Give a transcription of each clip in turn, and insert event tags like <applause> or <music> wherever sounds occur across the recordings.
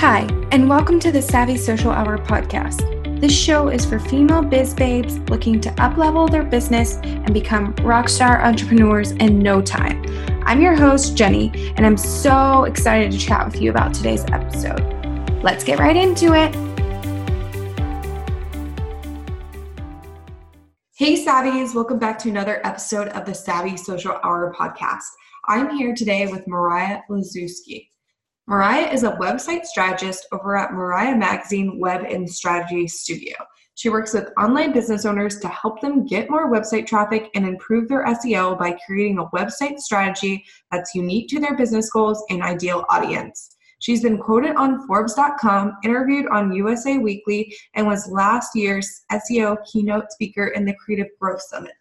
Hi, and welcome to the Savvy Social Hour podcast. This show is for female biz babes looking to uplevel their business and become rockstar entrepreneurs in no time. I'm your host, Jenny, and I'm so excited to chat with you about today's episode. Let's get right into it. Hey, Savvies, welcome back to another episode of the Savvy Social Hour podcast. I'm here today with Mariah Lazewski. Mariah is a website strategist over at Mariah Magazine Web and Strategy Studio. She works with online business owners to help them get more website traffic and improve their SEO by creating a website strategy that's unique to their business goals and ideal audience. She's been quoted on Forbes.com, interviewed on USA Weekly, and was last year's SEO keynote speaker in the Creative Growth Summit.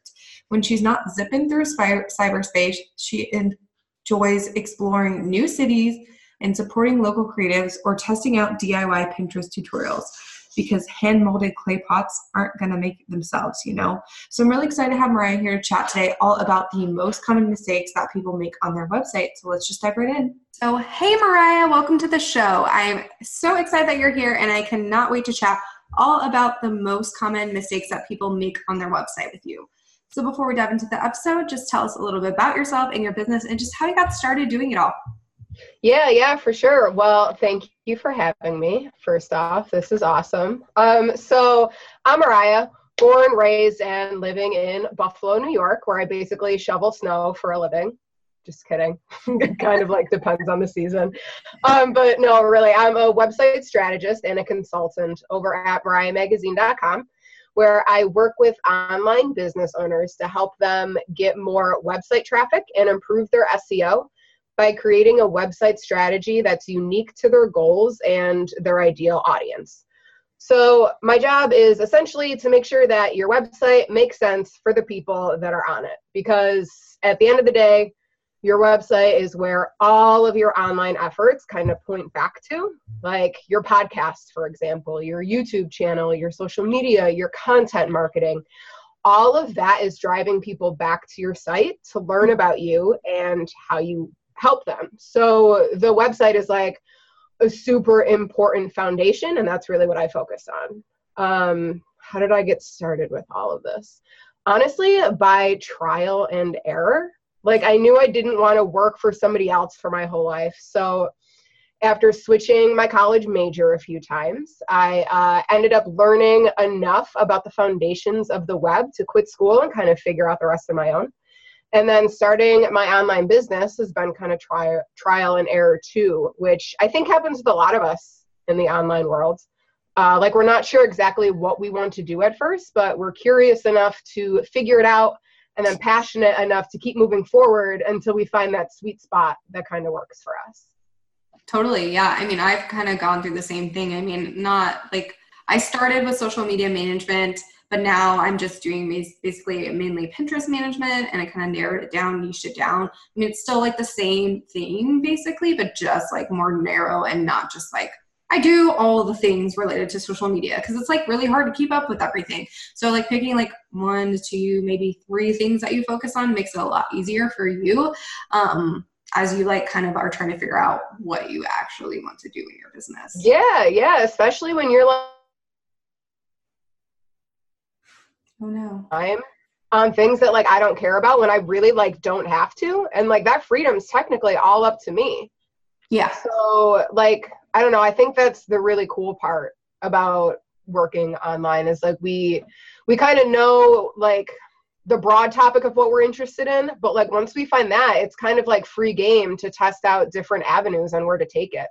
When she's not zipping through cyberspace, she enjoys exploring new cities, and supporting local creatives or testing out DIY Pinterest tutorials because hand molded clay pots aren't going to make themselves, you know? So I'm really excited to have Mariah here to chat today all about the most common mistakes that people make on their website. So let's just dive right in. So, hey, Mariah, welcome to the show. I'm so excited that you're here and I cannot wait to chat all about the most common mistakes that people make on their website with you. So, before we dive into the episode, just tell us a little bit about yourself and your business and just how you got started doing it all. Yeah, yeah, for sure. Well, thank you for having me. First off, this is awesome. Um, so I'm Mariah, born, raised, and living in Buffalo, New York, where I basically shovel snow for a living. Just kidding. <laughs> kind of like depends on the season. Um, but no, really, I'm a website strategist and a consultant over at mariahmagazine.com where I work with online business owners to help them get more website traffic and improve their SEO by creating a website strategy that's unique to their goals and their ideal audience. So, my job is essentially to make sure that your website makes sense for the people that are on it. Because at the end of the day, your website is where all of your online efforts kind of point back to, like your podcast, for example, your YouTube channel, your social media, your content marketing. All of that is driving people back to your site to learn about you and how you help them. So the website is like a super important foundation, and that's really what I focus on. Um, how did I get started with all of this? Honestly, by trial and error. Like, I knew I didn't want to work for somebody else for my whole life. So, after switching my college major a few times, I uh, ended up learning enough about the foundations of the web to quit school and kind of figure out the rest of my own. And then starting my online business has been kind of try, trial and error too, which I think happens with a lot of us in the online world. Uh, like we're not sure exactly what we want to do at first, but we're curious enough to figure it out and then passionate enough to keep moving forward until we find that sweet spot that kind of works for us. Totally. Yeah. I mean, I've kind of gone through the same thing. I mean, not like I started with social media management but now I'm just doing basically mainly Pinterest management and I kind of narrowed it down, niched it down. I mean, it's still like the same thing basically, but just like more narrow and not just like I do all the things related to social media because it's like really hard to keep up with everything. So like picking like one two, maybe three things that you focus on makes it a lot easier for you. Um, as you like kind of are trying to figure out what you actually want to do in your business. Yeah, yeah, especially when you're like Oh no. Time on things that like I don't care about when I really like don't have to. And like that freedom's technically all up to me. Yeah. So like I don't know, I think that's the really cool part about working online is like we we kind of know like the broad topic of what we're interested in, but like once we find that, it's kind of like free game to test out different avenues and where to take it.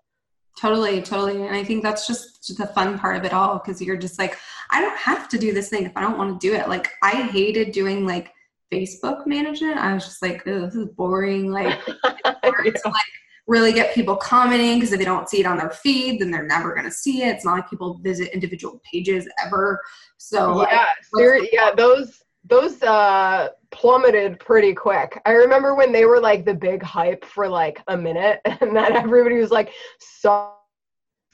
Totally, totally. And I think that's just the fun part of it all because you're just like, I don't have to do this thing if I don't want to do it. Like, I hated doing like Facebook management. I was just like, oh, this is boring. Like, <laughs> yeah. to like really get people commenting because if they don't see it on their feed, then they're never going to see it. It's not like people visit individual pages ever. So, yeah, like, yeah, those those uh plummeted pretty quick. I remember when they were like the big hype for like a minute <laughs> and then everybody was like so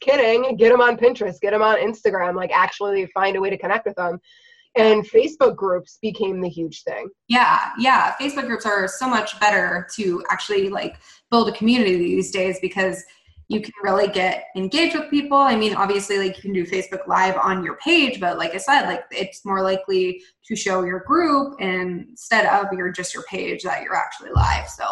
kidding, get them on Pinterest, get them on Instagram, like actually find a way to connect with them. And Facebook groups became the huge thing. Yeah, yeah. Facebook groups are so much better to actually like build a community these days because you can really get engaged with people. I mean, obviously, like you can do Facebook Live on your page, but like I said, like it's more likely to show your group instead of your just your page that you're actually live. So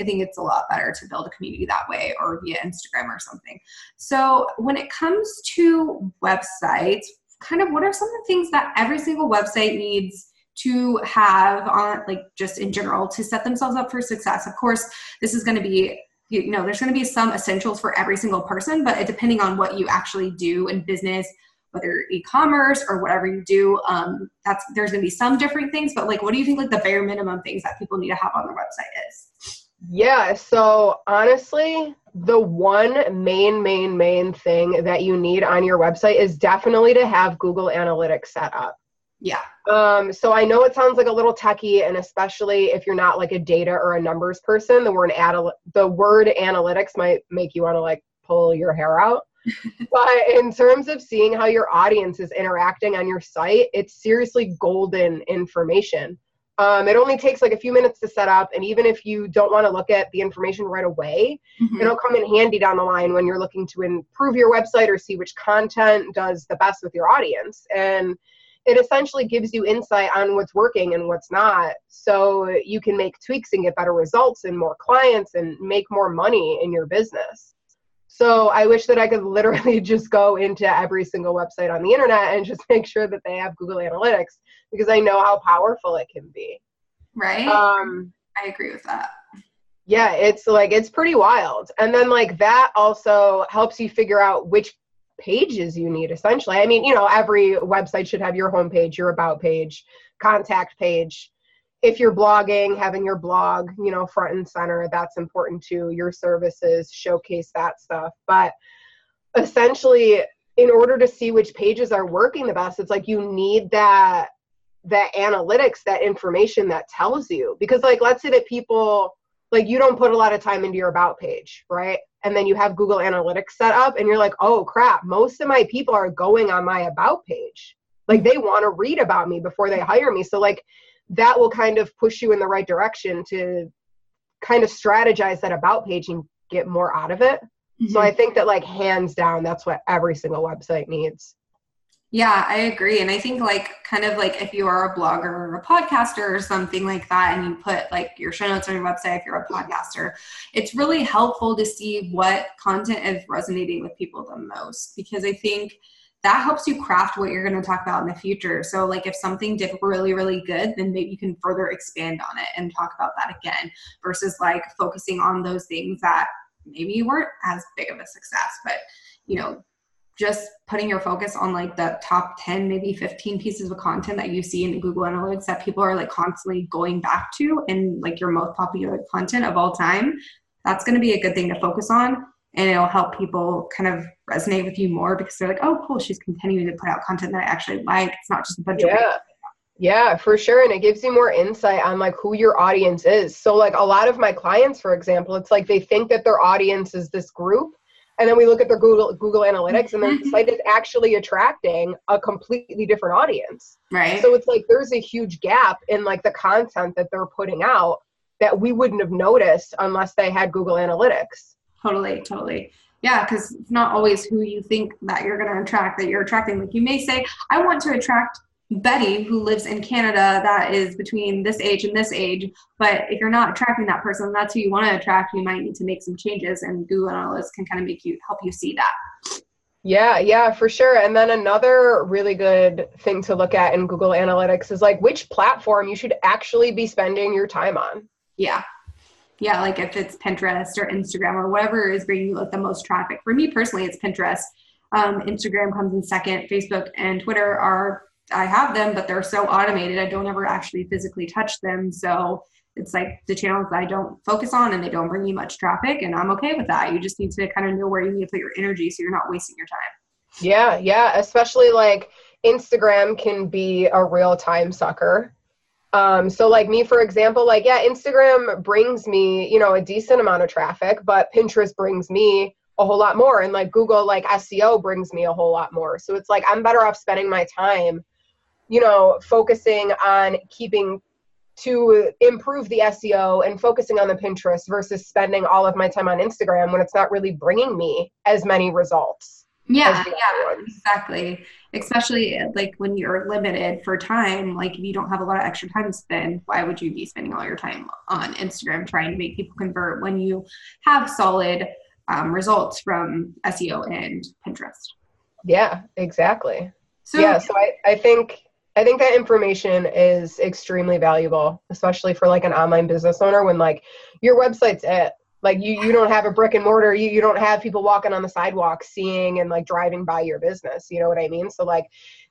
I think it's a lot better to build a community that way or via Instagram or something. So when it comes to websites, kind of what are some of the things that every single website needs? to have on like just in general to set themselves up for success of course this is going to be you know there's going to be some essentials for every single person but depending on what you actually do in business whether e-commerce or whatever you do um, that's there's going to be some different things but like what do you think like the bare minimum things that people need to have on their website is? Yeah so honestly the one main main main thing that you need on your website is definitely to have google analytics set up yeah. Um, so I know it sounds like a little techy, and especially if you're not like a data or a numbers person, the word anal- the word analytics might make you want to like pull your hair out. <laughs> but in terms of seeing how your audience is interacting on your site, it's seriously golden information. Um, it only takes like a few minutes to set up, and even if you don't want to look at the information right away, mm-hmm. it'll come in handy down the line when you're looking to improve your website or see which content does the best with your audience. And it essentially gives you insight on what's working and what's not so you can make tweaks and get better results and more clients and make more money in your business. So i wish that i could <laughs> literally just go into every single website on the internet and just <laughs> make sure that they have google analytics because i know how powerful it can be. Right? Um i agree with that. yeah it's like it's pretty wild. And then like that also helps you figure out which pages you need essentially. I mean, you know, every website should have your homepage, your about page, contact page. If you're blogging, having your blog, you know, front and center, that's important too. Your services, showcase that stuff. But essentially, in order to see which pages are working the best, it's like you need that that analytics, that information that tells you. Because like let's say that people like you don't put a lot of time into your about page, right? and then you have Google Analytics set up and you're like, oh crap, most of my people are going on my about page. Like they want to read about me before they hire me. So like that will kind of push you in the right direction to kind of strategize that about page and get more out of it. Mm-hmm. So I think that like hands down, that's what every single website needs. Yeah, I agree. And I think like kind of like if you are a blogger or a podcaster or something like that and you put like your show notes on your website if you're a podcaster, it's really helpful to see what content is resonating with people the most because I think that helps you craft what you're going to talk about in the future. So like if something did really really good, then maybe you can further expand on it and talk about that again versus like focusing on those things that maybe weren't as big of a success, but you know, just putting your focus on like the top 10 maybe 15 pieces of content that you see in google analytics that people are like constantly going back to and like your most popular content of all time that's going to be a good thing to focus on and it'll help people kind of resonate with you more because they're like oh cool she's continuing to put out content that i actually like it's not just a bunch yeah. of yeah, for sure. And it gives you more insight on like who your audience is. So like a lot of my clients, for example, it's like they think that their audience is this group and then we look at their Google Google Analytics, and then the site mm-hmm. is actually attracting a completely different audience. Right. So it's like there's a huge gap in like the content that they're putting out that we wouldn't have noticed unless they had Google Analytics. Totally, totally. Yeah, because it's not always who you think that you're going to attract that you're attracting. Like you may say, I want to attract Betty who lives in Canada that is between this age and this age. But if you're not attracting that person, that's who you want to attract. You might need to make some changes, and Google Analytics can kind of make you help you see that. Yeah, yeah, for sure. And then another really good thing to look at in Google Analytics is like which platform you should actually be spending your time on. Yeah. Yeah, like if it's Pinterest or Instagram or whatever is bringing you like the most traffic. For me personally, it's Pinterest. Um, Instagram comes in second. Facebook and Twitter are I have them, but they're so automated. I don't ever actually physically touch them. So it's like the channels I don't focus on and they don't bring you much traffic. And I'm okay with that. You just need to kind of know where you need to put your energy so you're not wasting your time. Yeah, yeah. Especially like Instagram can be a real time sucker. Um, so like me, for example, like, yeah, Instagram brings me, you know, a decent amount of traffic, but Pinterest brings me a whole lot more. And like Google, like SEO brings me a whole lot more. So it's like I'm better off spending my time you know, focusing on keeping to improve the SEO and focusing on the Pinterest versus spending all of my time on Instagram when it's not really bringing me as many results. Yeah, yeah, exactly. Especially like when you're limited for time, like if you don't have a lot of extra time to spend, why would you be spending all your time on Instagram trying to make people convert when you have solid um, results from SEO and Pinterest? Yeah, exactly. So, yeah, so I, I think I think that information is extremely valuable, especially for like an online business owner when like your website's it. Like you, you don't have a brick and mortar, you, you don't have people walking on the sidewalk seeing and like driving by your business. You know what I mean? So like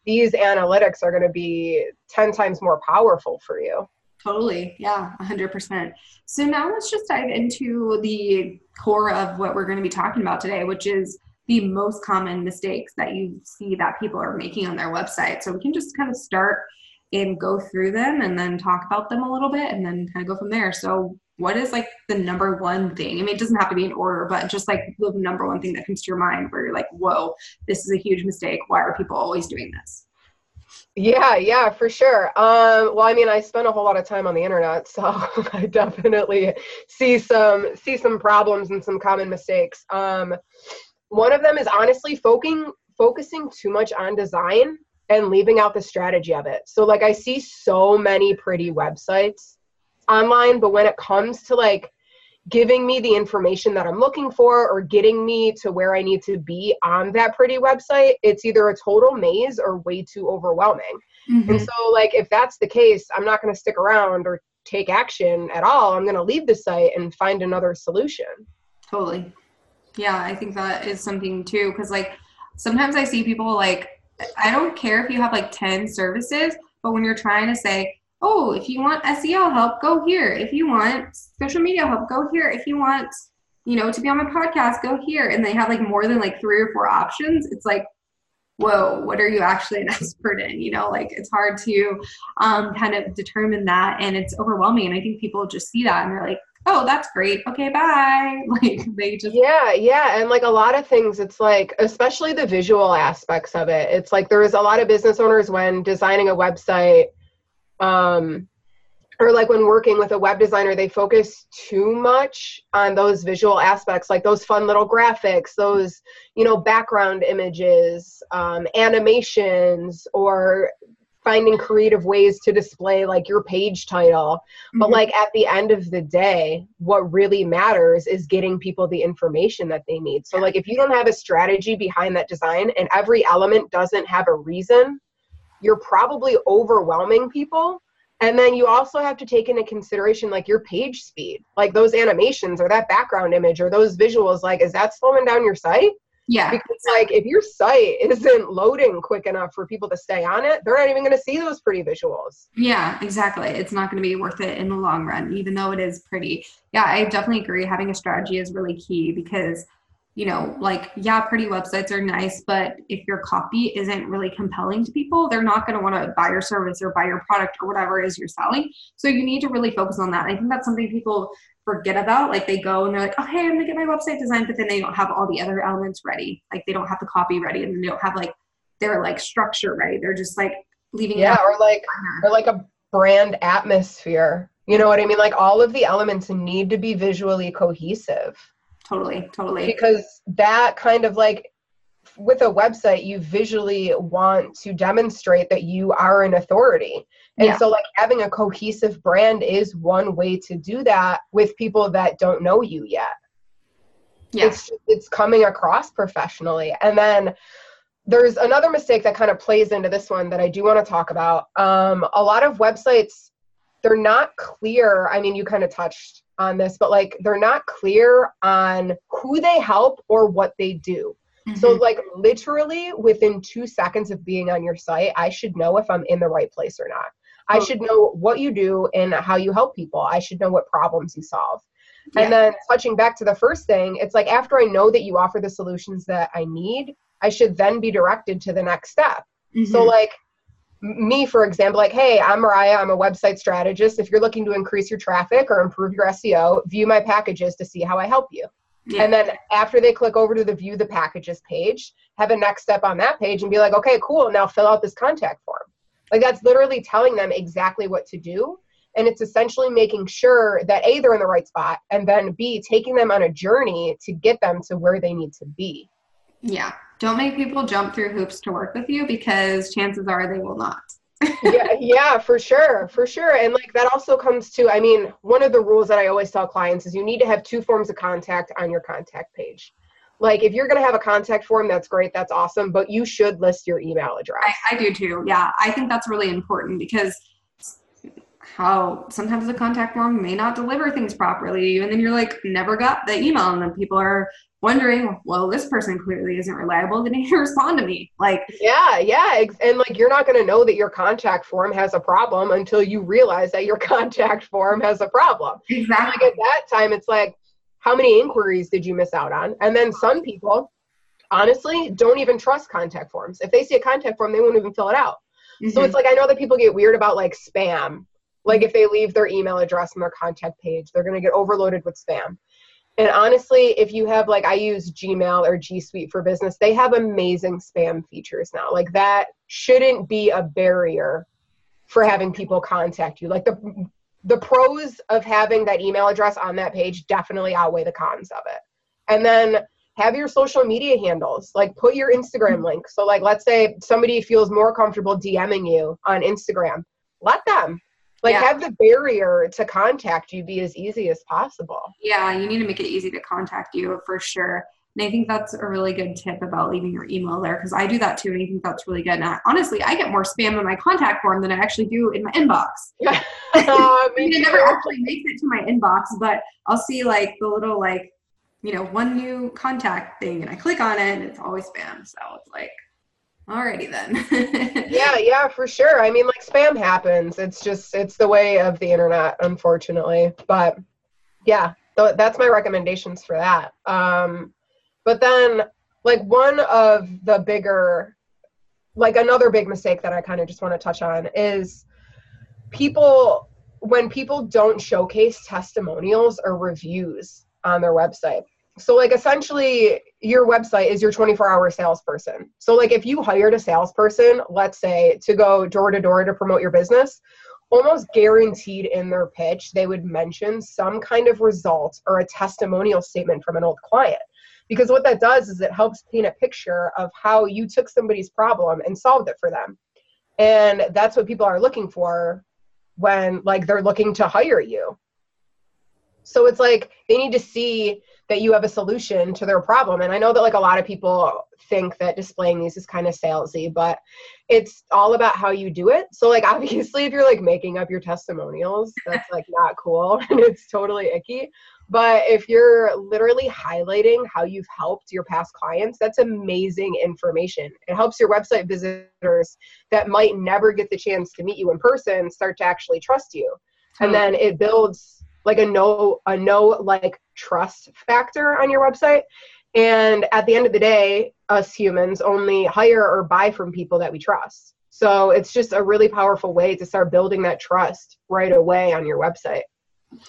these analytics are gonna be 10 times more powerful for you. Totally. Yeah, 100%. So now let's just dive into the core of what we're going to be talking about today, which is the most common mistakes that you see that people are making on their website. So we can just kind of start and go through them and then talk about them a little bit and then kind of go from there. So what is like the number one thing? I mean, it doesn't have to be in order, but just like the number one thing that comes to your mind where you're like, whoa, this is a huge mistake. Why are people always doing this? Yeah, yeah, for sure. Um, well, I mean, I spend a whole lot of time on the internet, so <laughs> I definitely see some see some problems and some common mistakes. Um, one of them is honestly focusing focusing too much on design and leaving out the strategy of it. So like I see so many pretty websites online, but when it comes to like giving me the information that I'm looking for or getting me to where I need to be on that pretty website, it's either a total maze or way too overwhelming. Mm-hmm. And so like if that's the case, I'm not going to stick around or take action at all. I'm going to leave the site and find another solution. Totally. Yeah, I think that is something too. Cause like sometimes I see people like, I don't care if you have like 10 services, but when you're trying to say, oh, if you want SEO help, go here. If you want social media help, go here. If you want, you know, to be on my podcast, go here. And they have like more than like three or four options. It's like, whoa, what are you actually an <laughs> expert in? You know, like it's hard to um, kind of determine that and it's overwhelming. And I think people just see that and they're like, oh that's great okay bye <laughs> like they just yeah yeah and like a lot of things it's like especially the visual aspects of it it's like there is a lot of business owners when designing a website um or like when working with a web designer they focus too much on those visual aspects like those fun little graphics those you know background images um, animations or finding creative ways to display like your page title. Mm-hmm. but like at the end of the day what really matters is getting people the information that they need. So like if you don't have a strategy behind that design and every element doesn't have a reason you're probably overwhelming people and then you also have to take into consideration like your page speed like those animations or that background image or those visuals like is that slowing down your site yeah. Because like if your site <laughs> isn't loading quick enough for people to stay on it, they're not even going to see those pretty visuals. Yeah, exactly. It's not going to be worth it in the long run, even though it is pretty. Yeah, I definitely agree. Having a strategy is really key because you know, like, yeah, pretty websites are nice, but if your copy isn't really compelling to people, they're not going to want to buy your service or buy your product or whatever it is you're selling. So you need to really focus on that. I think that's something people forget about. Like they go and they're like, oh, hey, I'm going to get my website designed, but then they don't have all the other elements ready. Like they don't have the copy ready and they don't have like their like structure ready. They're just like leaving yeah, or like, or like a brand atmosphere. You know what I mean? Like all of the elements need to be visually cohesive totally totally. Because that kind of like with a website you visually want to demonstrate that you are an authority. And yeah. so like having a cohesive brand is one way to do that with people that don't know you yet. Yeah. it's it's coming across professionally. And then there's another mistake that kind of plays into this one that i do want to talk about. Um, a lot of websites they're not clear. I mean you kind of touched on this, but like they're not clear on who they help or what they do. Mm-hmm. So, like, literally within two seconds of being on your site, I should know if I'm in the right place or not. I should know what you do and how you help people. I should know what problems you solve. Yeah. And then touching back to the first thing, it's like after I know that you offer the solutions that I need, I should then be directed to the next step. Mm-hmm. So, like, me, for example, like, hey, I'm Mariah, I'm a website strategist. If you're looking to increase your traffic or improve your SEO, view my packages to see how I help you. Yeah. And then after they click over to the view the packages page, have a next step on that page and be like, okay, cool, now fill out this contact form. Like that's literally telling them exactly what to do. and it's essentially making sure that a they're in the right spot and then b taking them on a journey to get them to where they need to be yeah don't make people jump through hoops to work with you because chances are they will not. Yeah yeah for sure for sure. And like that also comes to i mean one of the rules that i always tell clients is you need to have two forms of contact on your contact page. Like if you're going to have a contact form that's great that's awesome but you should list your email address. I, I do too yeah. I think that's really important because how sometimes the contact form may not deliver things properly and then you're like never got the email and then people are wondering well this person clearly isn't reliable they need to <laughs> respond to me like yeah yeah and like you're not going to know that your contact form has a problem until you realize that your <laughs> contact form has a problem exactly like at that time it's like how many inquiries did you miss out on? And then some people, honestly, don't even trust contact forms. If they see a contact form, they won't even fill it out. Mm-hmm. So it's like, I know that people get weird about like spam. Like if they leave their email address on their contact page, they're going to get overloaded with spam. And honestly, if you have like I use Gmail or G Suite for Business, they have amazing spam features now. Like that shouldn't be a barrier for having people contact you. Like the the pros of having that email address on that page definitely outweigh the cons of it. And then have your social media handles, like put your Instagram link. So, like, let's say somebody feels more comfortable DMing you on Instagram, let them. Like, yeah. have the barrier to contact you be as easy as possible. Yeah, you need to make it easy to contact you for sure. And I think that's a really good tip about leaving your email there because I do that too. And I think that's really good. And I, honestly, I get more spam in my contact form than I actually do in my inbox. <laughs> uh, <laughs> I mean, it never actually makes it to my inbox, but I'll see like the little, like, you know, one new contact thing and I click on it and it's always spam. So it's like, alrighty then. yeah, yeah, for sure. I mean, like, spam happens. It's just, it's the way of the internet, unfortunately. But yeah, th- that's my recommendations for that. Um, but then, like, one of the bigger, like, another big mistake that I kind of just want to touch on is people, when people don't showcase testimonials or reviews on their website. So, like, essentially, your website is your 24 hour salesperson. So, like, if you hired a salesperson, let's say, to go door to door to promote your business, almost guaranteed in their pitch, they would mention some kind of result or a testimonial statement from an old client. Because what that does is it helps paint a picture of how you took somebody's problem and solved it for them. And that's what people are looking for when like they're looking to hire you. So it's like they need to see that you have a solution to their problem. And i know that like a lot of people think that displaying these is kind of salesy but it's all about how you do it. So like <laughs> obviously if you're like making up your testimonials that's like not cool. <laughs> And it's totally icky. But if you're literally highlighting how you've helped your past clients, that's amazing information. It helps your website visitors that might never get the chance to meet you in person start to actually trust you. And then it builds like a no a no like trust factor on your website. And at the end of the day, us humans only hire or buy from people that we trust. So it's just a really powerful way to start building that trust right away on your website.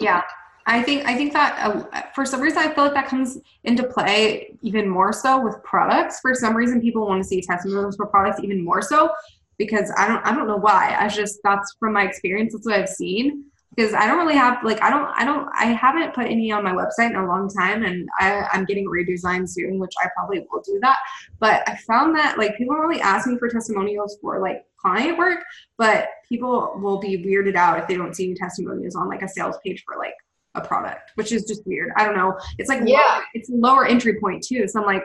Yeah, I think I think that uh, for some reason I feel like that comes into play even more so with products. For some reason, people want to see testimonials for products even more so because I don't I don't know why. I just that's from my experience. That's what I've seen because I don't really have like I don't I don't I haven't put any on my website in a long time, and I, I'm getting redesigned soon, which I probably will do that. But I found that like people don't really ask me for testimonials for like client work, but people will be weirded out if they don't see any testimonials on like a sales page for like a product, which is just weird. I don't know. It's like yeah, lower, it's a lower entry point too. So I'm like,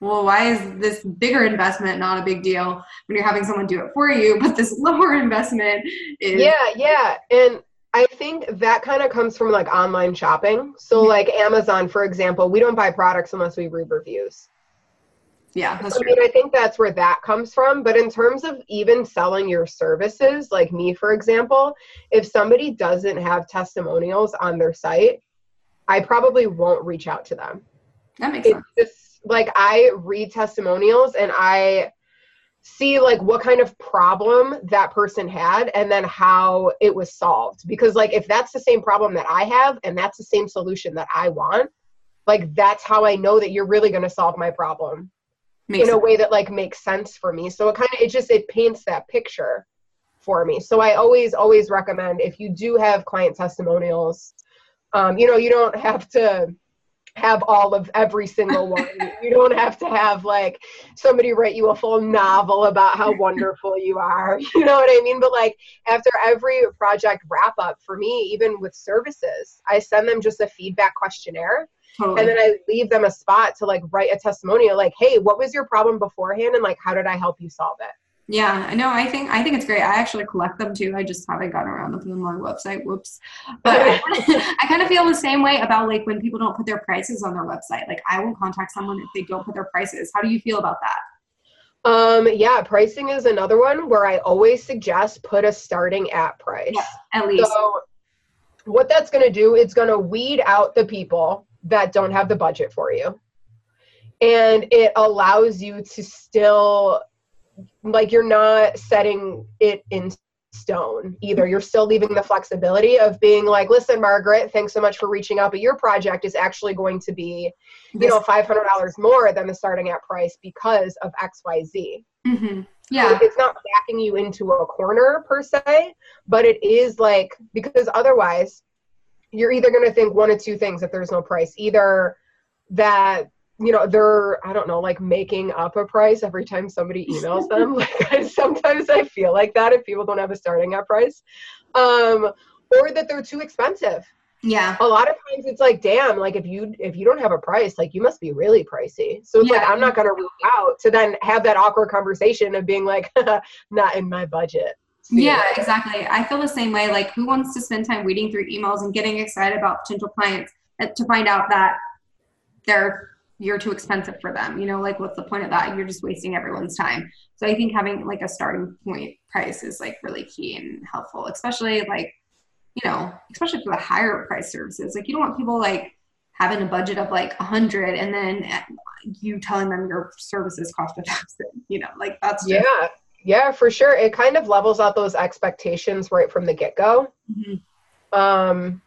well, why is this bigger investment not a big deal when you're having someone do it for you, but this <laughs> lower investment is Yeah, yeah. And I think that kind of comes from like online shopping. So mm-hmm. like Amazon, for example, we don't buy products unless we read reviews. Yeah, I true. mean, I think that's where that comes from. But in terms of even selling your services, like me, for example, if somebody doesn't have testimonials on their site, I probably won't reach out to them. That makes it's sense. Just, like I read testimonials and I see like what kind of problem that person had and then how it was solved because like if that's the same problem that i have and that's the same solution that i want like that's how i know that you're really going to solve my problem Makes in a way that like makes sense for me. So it kind of it just it paints that picture for me. So I always, always recommend if you do have client testimonials, um, you know, you don't have to have all of every single one. <laughs> you don't have to have like somebody write you a full novel about how wonderful you are. <laughs> You know what I mean? But like after every project wrap up for me, even with services, I send them just a feedback questionnaire. Totally. And then I leave them a spot to like write a testimonial like, hey, what was your problem beforehand? And like, how did I help you solve it? Yeah, I know. I think I think it's great. I actually collect them too. I just haven't gotten around to putting them on my website. Whoops. But I kind of <laughs> feel the same way about like when people don't put their prices on their website. Like I won't contact someone if they don't put their prices. How do you feel about that? Um, yeah, pricing is another one where I always suggest put a starting at price. Yeah, at least. So what that's going to do, it's going to weed out the people that don't have the budget for you. And it allows you to still like you're not setting it in stone either. You're still leaving the flexibility of being like, listen, Margaret, thanks so much for reaching out, but your project is actually going to be, you know, $500 more than the starting at price because of XYZ. Mm-hmm. Yeah. So it's not backing you into a corner per se, but it is like, because otherwise you're either going to think one of two things if there's no price. Either that you know they're i don't know like making up a price every time somebody <laughs> emails them. <laughs> Like I, sometimes i feel like that if people don't have a starting at price. Um or that they're too expensive. Yeah. A lot of times it's like damn like if you if you don't have a price like you must be really pricey. So it's yeah. like i'm not going to reach out to then have that awkward conversation of being like <laughs> not in my budget. Yeah, exactly. I feel the same way. Like, who wants to spend time reading through emails and getting excited about potential clients to find out that they're you're too expensive for them? You know, like, what's the point of that? You're just wasting everyone's time. So I think having like a starting point price is like really key and helpful, especially like, you know, especially for the higher price services. Like, you don't want people like having a budget of like a hundred and then you telling them your services cost a thousand. You know, like that's just, yeah yeah, for sure. It kind of levels out those expectations right from the get go. Mm-hmm. Um,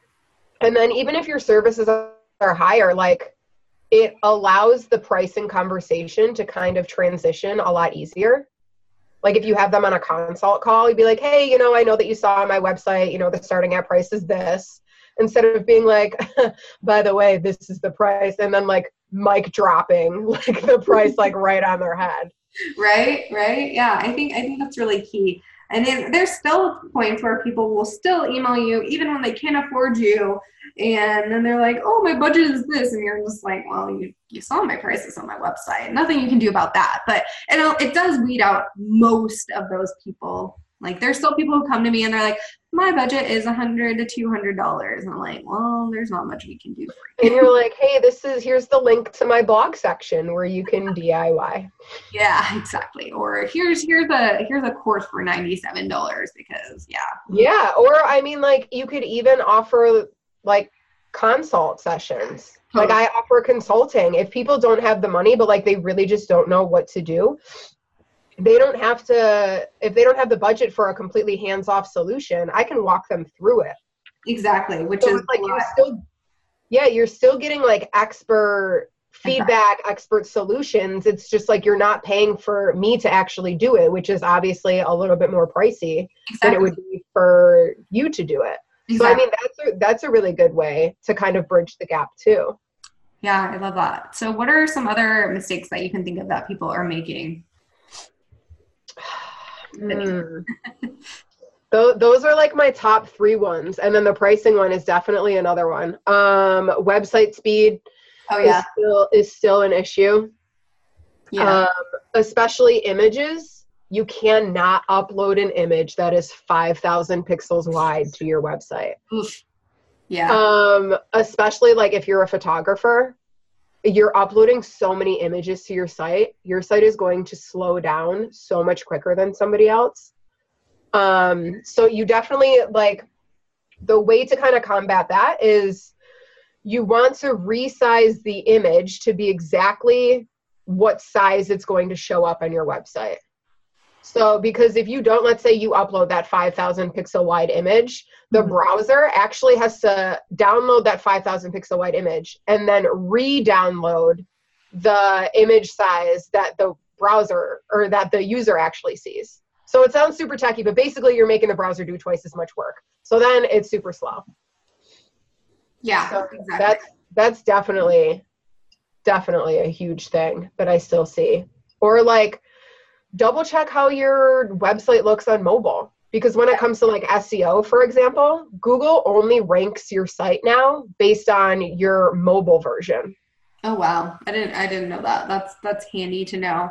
and then even if your services are higher, like it allows the pricing conversation to kind of transition a lot easier. Like if you have them on a consult call, you'd be like, hey, you know, I know that you saw on my website, you know, the starting at price is this. Instead of being like, <laughs> by the way, this is the price, and then like mic dropping <laughs> like the price like right on their head right right yeah i think i think that's really key and there's still points where people will still email you even when they can't afford you and then they're like oh my budget is this and you're just like well you, you saw my prices on my website nothing you can do about that but it, it does weed out most of those people like there's still people who come to me and they're like, my budget is a hundred to two hundred dollars. And I'm like, well, there's not much we can do for you. And you're like, hey, this is here's the link to my blog section where you can <laughs> DIY. Yeah, exactly. Or here's here's a here's a course for ninety seven dollars because yeah. Yeah. Or I mean like you could even offer like consult sessions. Like I offer consulting. If people don't have the money, but like they really just don't know what to do, they don't have to if they don't have the budget for a completely hands-off solution i can walk them through it exactly which so is like you're still yeah you're still getting like expert feedback expert solutions it's just like you're not paying for me to actually do it which is obviously a little bit more pricey exactly. than it would be for you to do it exactly. so i mean that's a, that's a really good way to kind of bridge the gap too yeah i love that so what are some other mistakes that you can think of that people are making <sighs> Mm. those are like my top three ones, and then the pricing one is definitely another one. Um, website speed oh, yeah. is still is still an issue. Yeah, um, especially images. You cannot upload an image that is five thousand pixels wide to your website. Oof. Yeah. Um, especially like if you're a photographer, you're uploading so many images to your site, your site is going to slow down so much quicker than somebody else. Um, so you definitely like the way to kind of combat that is you want to resize the image to be exactly what size it's going to show up on your website. So, because if you don't, let's say you upload that 5,000 pixel wide image, the mm-hmm. browser actually has to download that 5,000 pixel wide image and then re download the image size that the browser or that the user actually sees. So it sounds super techy, but basically you're making the browser do twice as much work. So then it's super slow. Yeah, So exactly. that's that's definitely definitely a huge thing that I still see. Or like double check how your website looks on mobile because when it comes to like SEO for example, Google only ranks your site now based on your mobile version. Oh wow, I didn't I didn't know that. That's that's handy to know.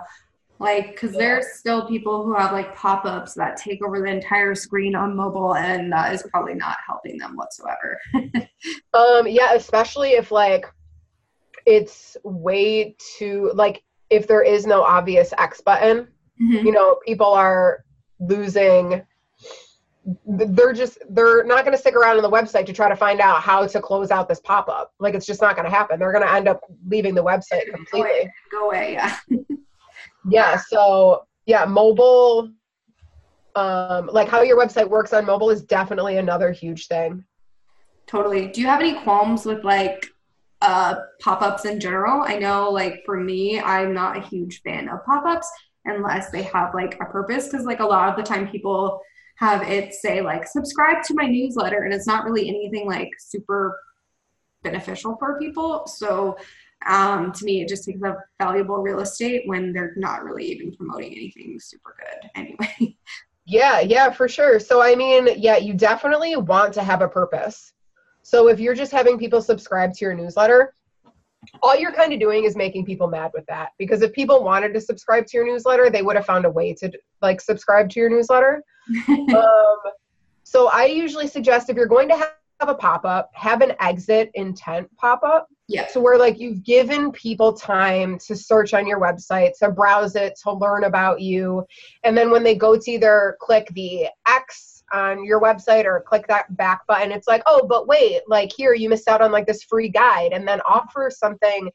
Like, because there's still people who have like pop-ups that take over the entire screen on mobile, and that is probably not helping them whatsoever. <laughs> Um yeah, especially if like it's way too like if there is no obvious X button, you know, people are losing they're just they're not going to stick around on the website to try to find out how to close out this pop-up like it's just not going to happen they're going to end up leaving the website Go completely away, go away. Yeah. <laughs> yeah so yeah mobile um like how your website works on mobile is definitely another huge thing Totally. Do you have any qualms with like uh, pop-ups in general? I know, like for me, I'm not a huge fan of pop-ups unless they have like a purpose. Because like a lot of the time, people have it say like subscribe to my newsletter, and it's not really anything like super beneficial for people. So um, to me, it just takes up valuable real estate when they're not really even promoting anything super good anyway. <laughs> Yeah, yeah, for sure. So, I mean, yeah, you definitely want to have a purpose. So, if you're just having people subscribe to your newsletter, all you're kind of doing is making people mad with that. Because if people wanted to subscribe to your newsletter, they would have found a way to like subscribe to your newsletter. <laughs> um, so, I usually suggest if you're going to have a pop up, have an exit intent pop up. yeah. So where like you've given people time to search on your website, to browse it, to learn about you, and then when they go to either click the X on your website or click that back button, it's like, oh, but wait, like here you missed out on like this free guide, and then offer something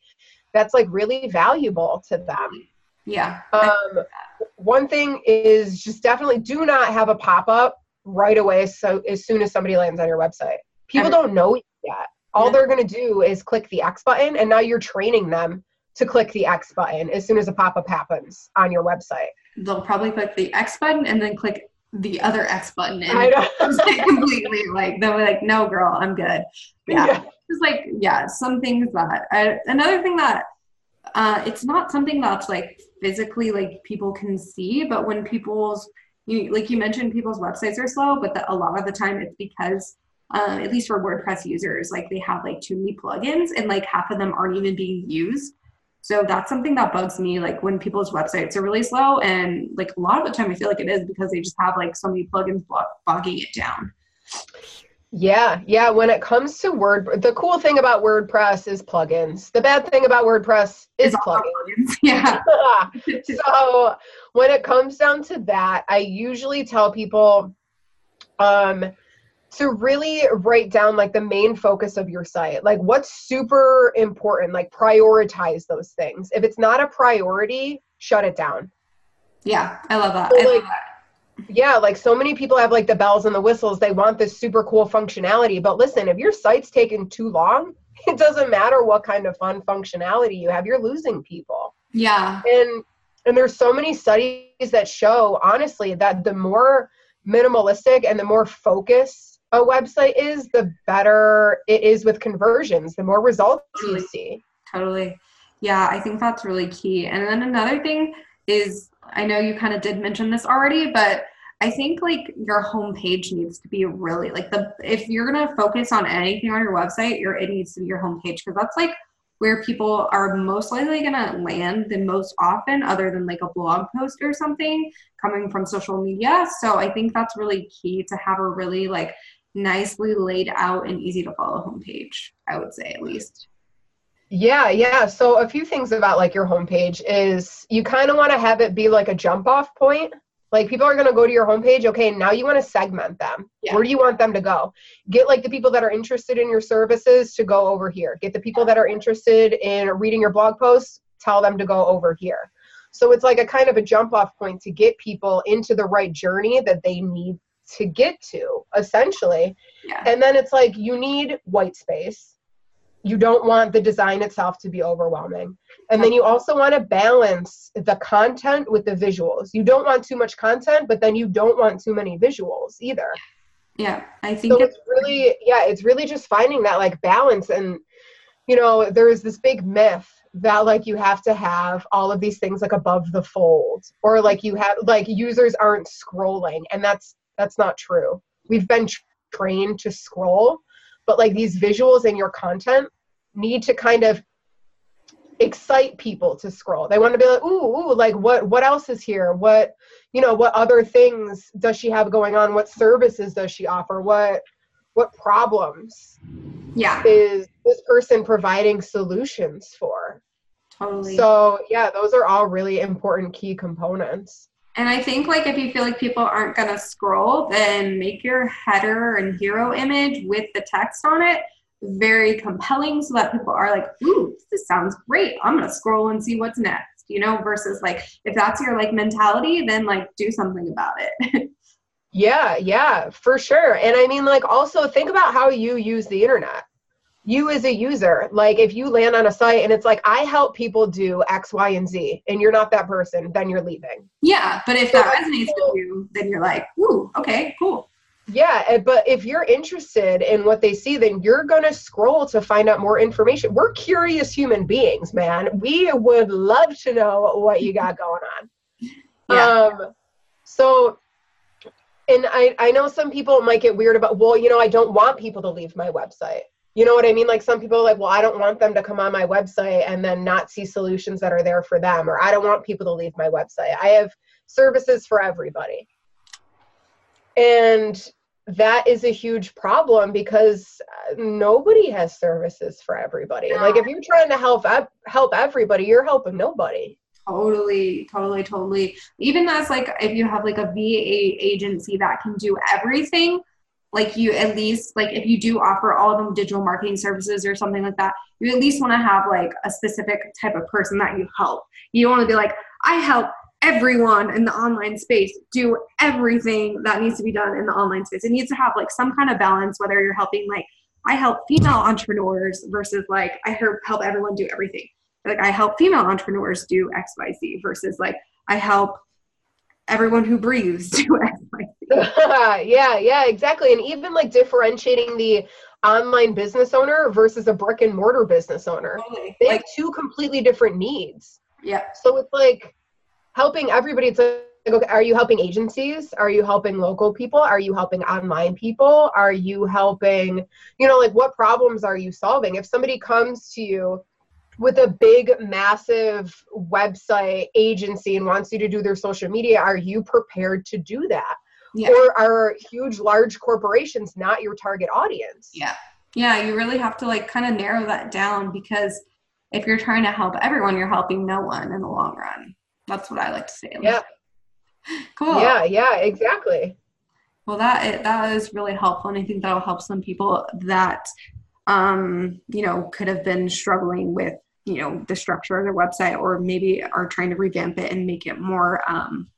that's like really valuable to them. Yeah. Um, one thing is just definitely do not have a pop up right away. So as soon as somebody lands on your website, people don't know yet. All Yeah. they're going to do is click the X button, and now you're training them to click the X button as soon as a pop up happens on your website. They'll probably click the X button and then click the other X button and I know. <laughs> it's like completely like they'll be like, no, girl, I'm good. Yeah. Yeah. Just like, yeah, some things that I, another thing that uh, it's not something that's like physically like people can see, but when people's you like you mentioned people's websites are slow, but the, a lot of the time it's because um, at least for WordPress users, like they have like too many plugins and like half of them aren't even being used. So that's something that bugs me, like when people's websites are really slow, and like a lot of the time I feel like it is because they just have like so many plugins bogging it down. Yeah, yeah. When it comes to Word, the cool thing about WordPress is plugins. The bad thing about WordPress is all plugins. <laughs> Yeah. <laughs> so when it comes down to that, I usually tell people um, to really write down like the main focus of your site. Like what's super important, like prioritize those things. If it's not a priority, shut it down. Yeah, I love that. So, I love that. Yeah, like so many people have like the bells and the whistles. They want this super cool functionality. But listen, if your site's taking too long, <laughs> it doesn't matter what kind of fun functionality you have, you're losing people Yeah, and and there's so many studies that show honestly that the more minimalistic and the more focused a website is the better it is with conversions the more results you see totally. Yeah, I think that's really key. And then another thing is I know you kind of did mention this already, but I think like your homepage needs to be really like the if you're gonna focus on anything on your website, your it needs to be your homepage because that's like where people are most likely gonna land the most often, other than like a blog post or something coming from social media. So I think that's really key to have a really like nicely laid out and easy to follow homepage. I would say at least. yeah yeah so a few things about like your homepage is you kind of want to have it be like a jump off point like people are going to go to your homepage okay now you want to segment them Yeah. where do you want them to go get like the people that are interested in your services to go over here get the people that are interested in reading your blog posts tell them to go over here so it's like a kind of a jump off point to get people into the right journey that they need to get to essentially Yeah. and then it's like you need white space you don't want the design itself to be overwhelming. And then you also want to balance the content with the visuals. You don't want too much content, but then you don't want too many visuals either. Yeah, I think so it's, it's really yeah, it's really just finding that like balance and you know, there is this big myth that like you have to have all of these things like above the fold or like you have like users aren't scrolling and that's that's not true. We've been trained to scroll but like these visuals in your content need to kind of excite people to scroll. They want to be like, ooh, ooh, like what what else is here? What you know, what other things does she have going on? What services does she offer? What what problems yeah is this person providing solutions for? Totally. So yeah, those are all really important key components. And I think like if you feel like people aren't gonna scroll, then make your header and hero image with the text on it very compelling so that people are like, ooh, this sounds great. I'm gonna scroll and see what's next, you know, versus like if that's your like mentality, then like do something about it. <laughs> yeah, yeah, for sure. And I mean like also think about how you use the internet you as a user like if you land on a site and it's like i help people do x y and z and you're not that person then you're leaving. Yeah but if so that resonates with you then you're like ooh okay cool. Yeah eh, but if you're interested in what they see then you're going to scroll to find out more information. We're curious human beings man. We would love to know what you got going on. <laughs> Yeah. um so and I, I know some people might get weird about well you know i don't want people to leave my website you know what I mean? Like some people are like, well, I don't want them to come on my website and then not see solutions that are there for them, or I don't want people to leave my website. I have services for everybody. And that is a huge problem because uh, nobody has services for everybody. Like if you're trying to help help everybody, you're helping nobody. Totally, totally, totally. Even as like if you have like a VA agency that can do everything, like you at least like if you do offer all of them digital marketing services or something like that you at least want to have like a specific type of person that you help you don't want to be like i help everyone in the online space do everything that needs to be done in the online space it needs to have like some kind of balance whether you're helping like i help female entrepreneurs versus like i help everyone do everything like i help female entrepreneurs do xyz versus like i help everyone who breathes <laughs> do. <laughs> yeah, yeah, exactly. And even like differentiating the online business owner versus a brick and mortar business owner. Totally. They like, have two completely different needs. Yeah. So it's like helping everybody. It's like, okay, are you helping agencies? Are you helping local people? Are you helping online people? Are you helping, you know, like what problems are you solving? If somebody comes to you with a big massive website agency and wants you to do their social media are you prepared to do that yeah. or are huge large corporations not your target audience. Yeah. Yeah you really have to like kind of narrow that down because if you're trying to help everyone you're helping no one in the long run. That's what i like to say. Yeah <laughs> cool. Yeah yeah exactly. Well that that is really helpful and i think that'll help some people that um you know could have been struggling with you know the structure of their website or maybe are trying to revamp it and make it more um,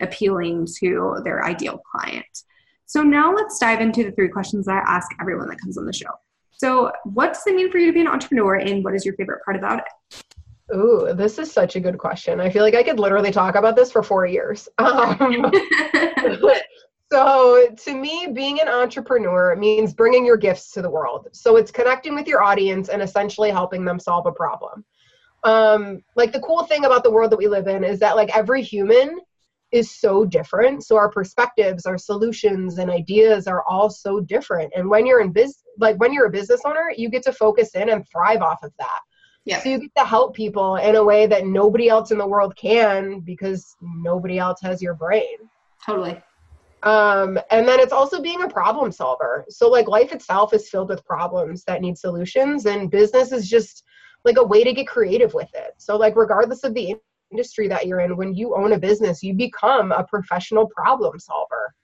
appealing to their ideal client so now let's dive into the three questions that i ask everyone that comes on the show so what does it mean for you to be an entrepreneur and what is your favorite part about it Ooh, this is such a good question. I feel like I could literally talk about this for four years. <laughs> Um, <laughs> So, to me, being an entrepreneur means bringing your gifts to the world. So, it's connecting with your audience and essentially helping them solve a problem. Um, like, the cool thing about the world that we live in is that, like, every human is so different. So, our perspectives, our solutions, and ideas are all so different. And when you're in business, like, when you're a business owner, you get to focus in and thrive off of that. Yeah. So you get to help people in a way that nobody else in the world can because nobody else has your brain. Totally um, and then it's also being a problem solver so like life itself is filled with problems that need solutions and business is just like a way to get creative with it so like regardless of the industry that you're in when you own a business you become a professional problem solver.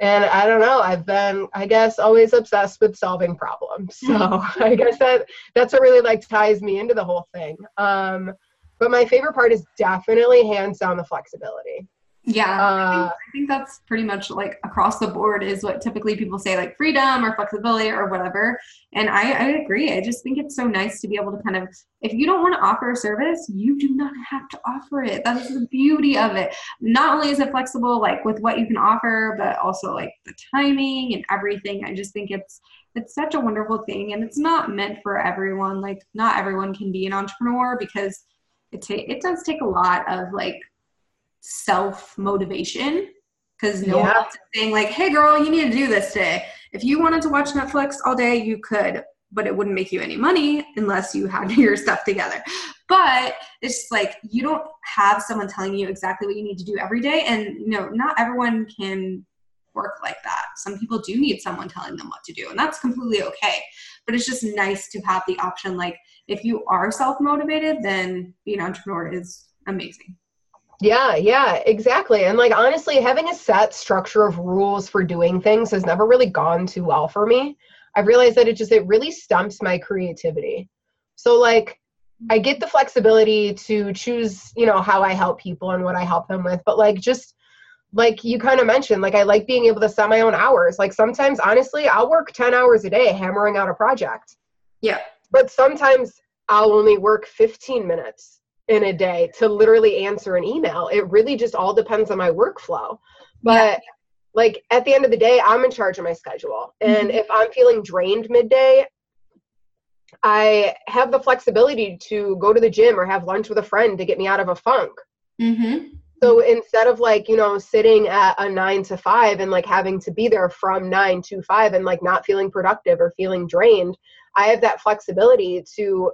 And i don't know i've been i guess always obsessed with solving problems. So <laughs> i guess that that's what really like ties me into the whole thing. Um, but my favorite part is definitely hands down the flexibility Yeah, uh, I, think, I, think, that's pretty much like across the board is what typically people say, like freedom or flexibility or whatever. And I, I agree. I just think it's so nice to be able to kind of, if you don't want to offer a service, you do not have to offer it. That is the beauty of it. Not only is it flexible, like with what you can offer, but also like the timing and everything. I just think it's it's such a wonderful thing, and it's not meant for everyone. Like not everyone can be an entrepreneur because it ta- it does take a lot of like self motivation because no yeah. one's saying like, "Hey, girl, you need to do this today." If you wanted to watch Netflix all day, you could, but it wouldn't make you any money unless you had <laughs> your stuff together. But it's just like you don't have someone telling you exactly what you need to do every day, and you know, not everyone can work like that. Some people do need someone telling them what to do, and that's completely okay. But it's just nice to have the option like if you are self motivated, then being an entrepreneur is amazing. Yeah, yeah, exactly. And like honestly, having a set structure of rules for doing things has never really gone too well for me. I've realized that it just it really stumps my creativity. So like I get the flexibility to choose, you know, how I help people and what I help them with, but like just like you kind of mentioned, like I like being able to set my own hours. Like sometimes honestly, I'll work 10 hours a day hammering out a project. Yeah. But sometimes I'll only work 15 minutes in a day to literally answer an email. It really just all depends on my workflow. But yeah. like at the end of the day, I'm in charge of my schedule. And mm-hmm. if I'm feeling drained midday, I have the flexibility to go to the gym or have lunch with a friend to get me out of a funk. Mm-hmm. So instead of like, you know, sitting at a nine to five and like having to be there from nine to five and like not feeling productive or feeling drained, I have that flexibility to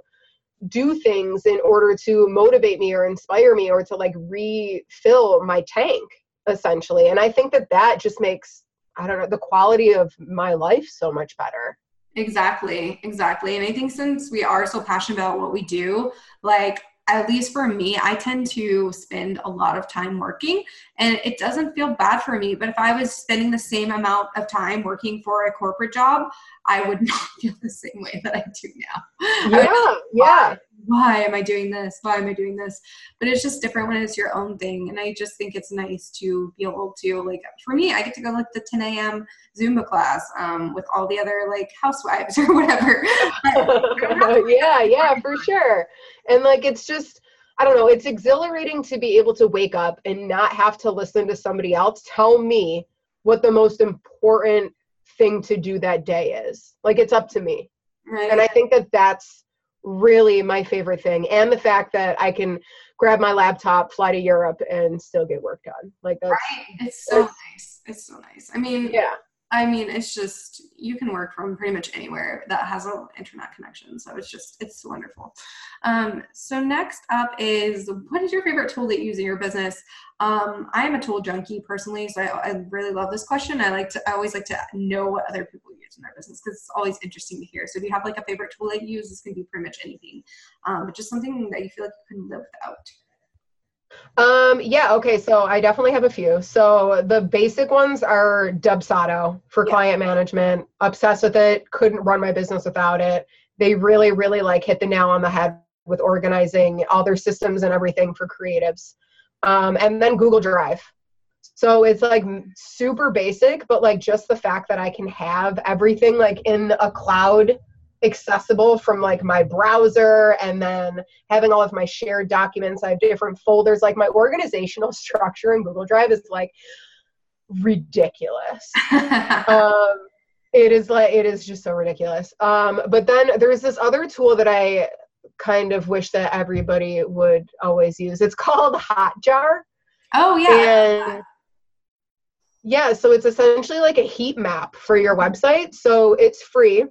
do things in order to motivate me or inspire me or to like refill my tank essentially. And i think that that just makes i don't know the quality of my life so much better. Exactly exactly. And i think since we are so passionate about what we do like at least for me, I tend to spend a lot of time working and it doesn't feel bad for me. But if I was spending the same amount of time working for a corporate job, I would <laughs> not feel the same way that I do now. Yeah, yeah <laughs> why am I doing this? Why am I doing this? But it's just different when it's your own thing. And I just think it's nice to be able to, like, for me, I get to go like the 10 a.m. Zumba class um, with all the other like housewives <laughs> or whatever. <laughs> yeah, yeah, for sure. And like, it's just, I don't know, it's exhilarating to be able to wake up and not have to listen to somebody else tell me what the most important thing to do that day is. Like, it's up to me. Right. And I think that that's really my favorite thing and the fact that i can grab my laptop fly to europe and still get work done. Like that's right. it's so nice. It's so nice. I mean yeah i mean it's just you can work from pretty much anywhere that has an internet connection so it's just it's wonderful um, so next up is what is your favorite tool that you use in your business um, i am a tool junkie personally so I, I really love this question i like to i always like to know what other people use in their business because it's always interesting to hear. So if you have like a favorite tool that you use, this can be pretty much anything, um, but just something that you feel like you can live without. Um, yeah, okay, so I definitely have a few. So the basic ones are Dubsado for yeah. client management. Obsessed with it, couldn't run my business without it. They really, really like hit the nail on the head with organizing all their systems and everything for creatives. Um, and then Google Drive. So it's like super basic, but like just the fact that I can have everything like in a cloud accessible from like my browser and then having all of my shared documents. I have different folders. Like my organizational <laughs> structure in Google Drive is like ridiculous. <laughs> um, it is like it is just so ridiculous. Um, but then there's this other tool that I kind of wish that everybody would always use. It's called Hotjar. Oh yeah. And yeah, so it's essentially like a heat map for your website. So it's free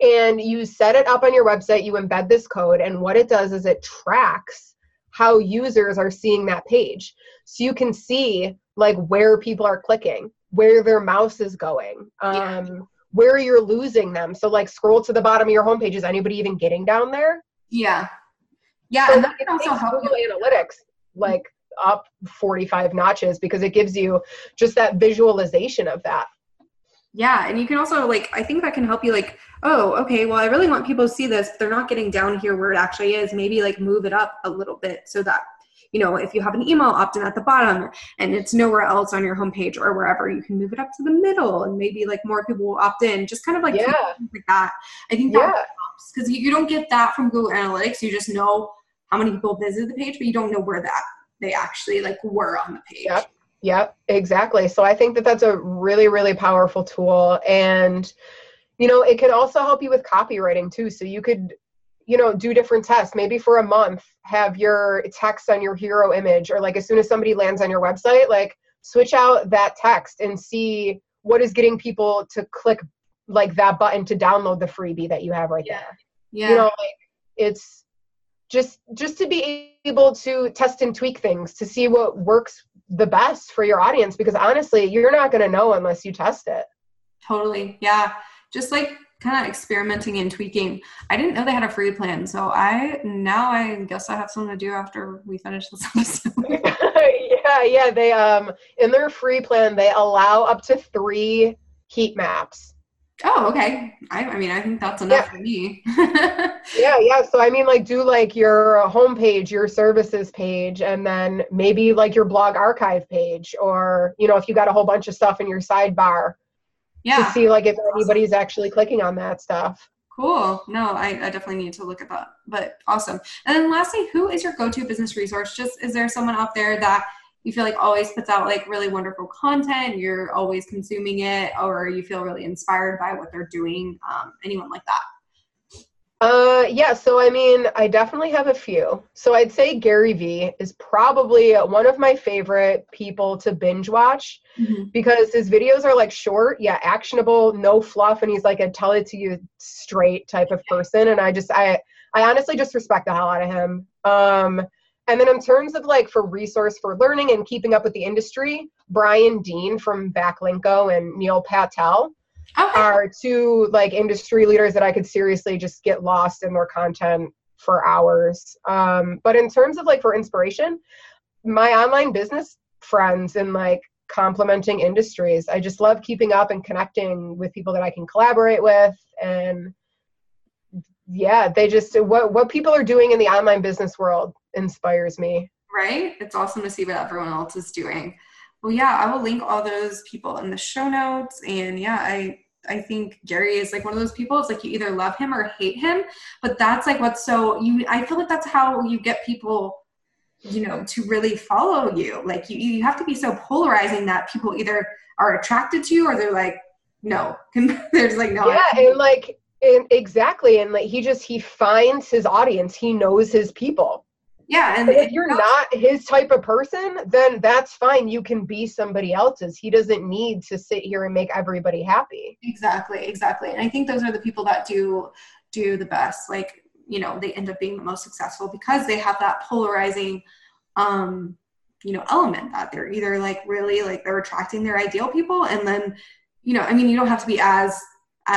and you set it up on your website, you embed this code, and what it does is it tracks how users are seeing that page. So you can see like where people are clicking, where their mouse is going, um, yeah. where you're losing them. So like scroll to the bottom of your homepage. Is anybody even getting down there? Yeah. Yeah, so and that can also help Google Analytics like up 45 notches because it gives you just that visualization of that yeah and you can also like i think that can help you like oh okay well i really want people to see this they're not getting down here where it actually is maybe like move it up a little bit so that you know, if you have an email opt-in at the bottom and it's nowhere else on your homepage or wherever, you can move it up to the middle and maybe like more people will opt in. Just kind of like Yeah. like that. I think that Yeah. helps because you, don't get that from Google Analytics. You just know how many people visited the page, but you don't know where that they actually like were on the page. Yep. Yep, exactly. So I think that that's a really, really powerful tool. And, you know, it can also help you with copywriting too. So you could, you know, do different tests. Maybe for a month, have your text on your hero image, or like as soon as somebody lands on your website, like switch out that text and see what is getting people to click like that button to download the freebie that you have right Yeah. there Yeah. you know like it's just just to be able to test and tweak things to see what works the best for your audience because honestly you're not going to know unless you test it Totally. Yeah. Just like kind of experimenting and tweaking. I didn't know they had a free plan. So I now I guess I have something to do after we finish this episode. <laughs> <laughs> yeah yeah they um in their free plan they allow up to three heat maps oh, okay. I, I mean, I think that's enough for me. <laughs> yeah yeah so i mean like do like your uh, homepage your services page and then maybe like your blog archive page or you know if you got a whole bunch of stuff in your sidebar yeah. to see like if anybody's actually clicking on that stuff. Cool. No, I, I definitely need to look at that. But awesome. And then lastly, who is your go-to business resource? Just is there someone out there that you feel like always puts out like really wonderful content, you're always consuming it, or you feel really inspired by what they're doing? Um, anyone like that? Uh yeah, so I mean, I definitely have a few. So I'd say Gary Vee is probably one of my favorite people to binge watch because his videos are like short, yeah, actionable, no fluff and he's like a tell it to you straight type of person and I just I I honestly just respect the hell out of him. Um and then in terms of like for resource for learning and keeping up with the industry, Brian Dean from Backlinko and Neil Patel Okay. are two like industry leaders that I could seriously just get lost in their content for hours. Um, but in terms of like for inspiration, my online business friends and like complementing industries, I just love keeping up and connecting with people that I can collaborate with and yeah, they just what what people are doing in the online business world inspires me. right? It's awesome to see what everyone else is doing. Well, yeah, I will link all those people in the show notes. And yeah, I I think Gary is like one of those people. It's like you either love him or hate him, but that's like what's so you. I feel like that's how you get people, you know, to really follow you. Like you, you have to be so polarizing that people either are attracted to you or they're like, no. <laughs> There's like no. yeah and like and exactly and like he just he finds his audience he knows his people yeah, and if you're not his type of person then that's fine you can be somebody else's he doesn't need to sit here and make everybody happy Exactly, exactly. And I think those are the people that do do the best. Like, you know, they end up being the most successful because they have that polarizing um, you know, element that they're either like really like they're attracting their ideal people and then, you know, I mean you don't have to be as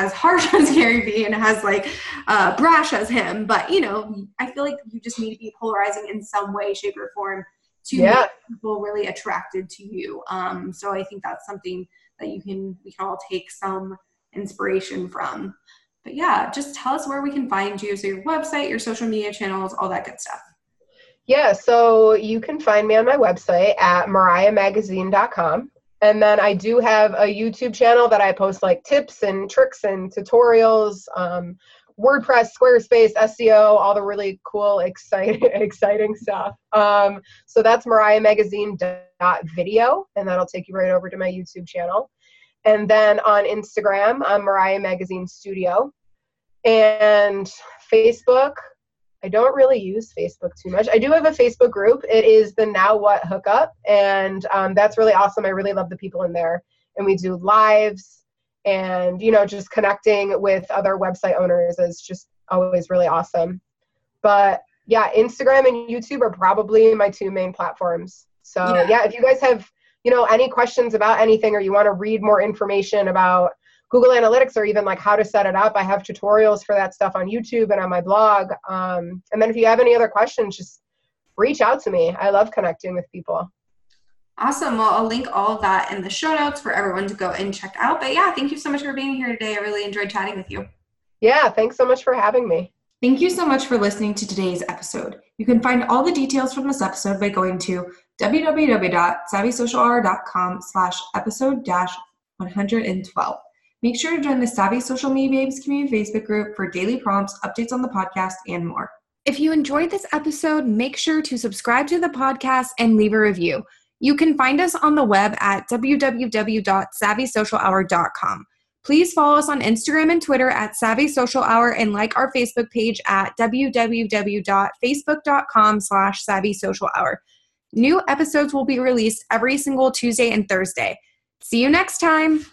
as harsh <laughs> as Gary Vee and as like uh, brash as him, but you know, I feel like you just need to be polarizing in some way, shape, or form to Yeah. make people really attracted to you. Um, so I think that's something that you can we can all take some inspiration from. But yeah, just tell us where we can find you. So your website, your social media channels, all that good stuff. yeah so you can find me on my website at mariahmagazine.com and then i do have a youtube channel that i post like tips and tricks and tutorials um, wordpress squarespace seo all the really cool exciting <laughs> exciting stuff. Um, so that's mariahmagazine.video and that'll take you right over to my youtube channel. And then on instagram i'm mariah magazine studio. And facebook I don't really use Facebook too much. I do have a Facebook group. It is the Now What Hookup, and um, that's really awesome. I really love the people in there, and we do lives, and you know, just connecting with other website owners is just always really awesome. But yeah, Instagram and YouTube are probably my two main platforms. So Yeah. yeah, if you guys have you know any questions about anything, or you want to read more information about Google Analytics or even like how to set it up. I have tutorials for that stuff on YouTube and on my blog. Um, and then if you have any other questions, just reach out to me. I love connecting with people. Awesome. Well, I'll link all of that in the show notes for everyone to go and check out. But yeah, thank you so much for being here today. I really enjoyed chatting with you. Yeah, thanks so much for having me. Thank you so much for listening to today's episode. You can find all the details from this episode by going to www.savvysocialhour.com slash episode dash 112. Make sure to join the Savvy Social Media Babes community Facebook group for daily prompts, updates on the podcast, and more. If you enjoyed this episode, make sure to subscribe to the podcast and leave a review. You can find us on the web at www.savvysocialhour.com. Please follow us on Instagram and Twitter at Savvy Social Hour and like our Facebook page at www.facebook.com slash Savvy Social Hour. New episodes will be released every single Tuesday and Thursday. See you next time.